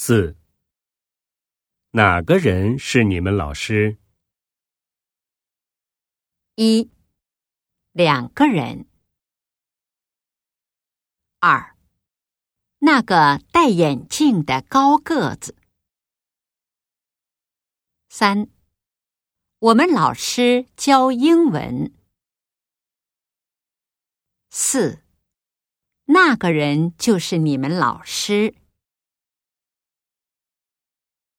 四。哪个人是你们老师？一。两个人。二。那个戴眼镜的高个子。三。我们老师教英文。四。那个人就是你们老师。